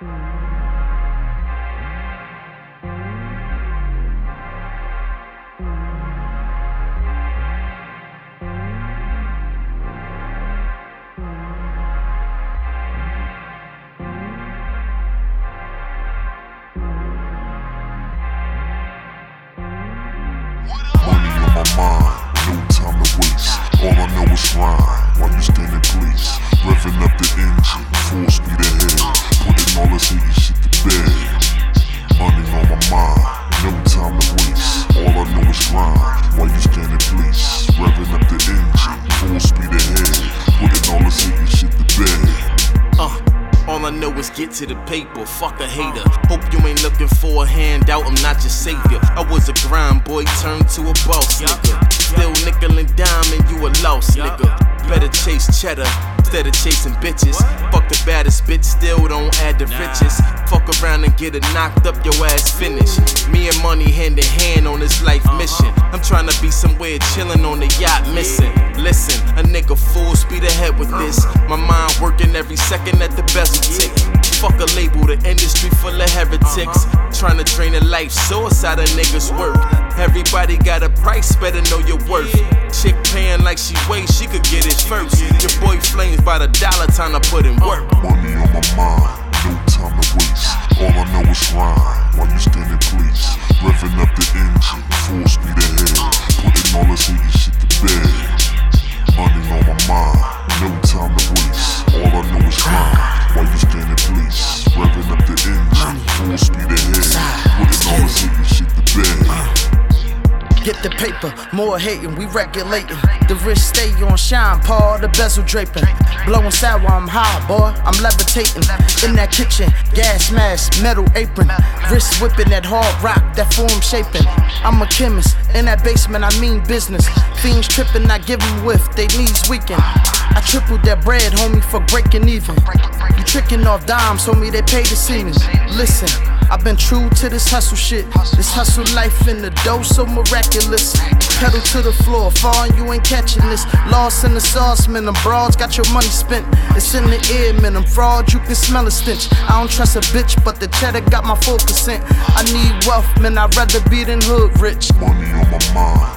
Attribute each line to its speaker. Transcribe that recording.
Speaker 1: Mind, no time to waste. All I know is rhyme
Speaker 2: get to the paper, fuck a hater. Hope you ain't looking for a handout, I'm not your savior. I was a grind boy, turned to a boss nigga. Still nickel and dime, and you a lost nigga. Better chase cheddar instead of chasing bitches. Fuck the baddest bitch, still don't add the riches. Fuck around and get it knocked up, your ass finished. Me and money hand in hand on this life uh-huh. mission. I'm trying to be somewhere chilling on the yacht, missing. Listen, a nigga full speed ahead with this. Uh-huh. My mind working every second at the bezel tick. Fuck a label, the industry full of heretics. Trying to drain the life source out of niggas' work. Everybody got a price, better know your worth. Chick paying like she weighs, she could get it first. Your boy flames by the dollar, time to put in work.
Speaker 1: Money on my mind, no time to waste. All I know is rhyme while you stand in place. Revving up the engine, full speed ahead. Putting all this hating
Speaker 3: Get the paper, more hating, we regulating. The wrist stay on shine, Paul, the bezel draping. Blowing sour, I'm high, boy, I'm levitating. In that kitchen, gas mask, metal apron. Wrist whipping that hard rock, that form shaping. I'm a chemist, in that basement, I mean business. Fiends tripping, I give them whiff, they knees weaken. I tripled that bread, homie, for breaking even. You tricking off dimes, homie, they pay to see me. Listen. I've been true to this hustle shit. This hustle life in the dough so miraculous. Pedal to the floor, falling, you ain't catching this. Lost in the sauce, man. Them broads got your money spent. It's in the air, man. Them fraud, you can smell a stench. I don't trust a bitch, but the cheddar got my full consent. I need wealth, man. I'd rather be than hood rich.
Speaker 1: Money on my mind,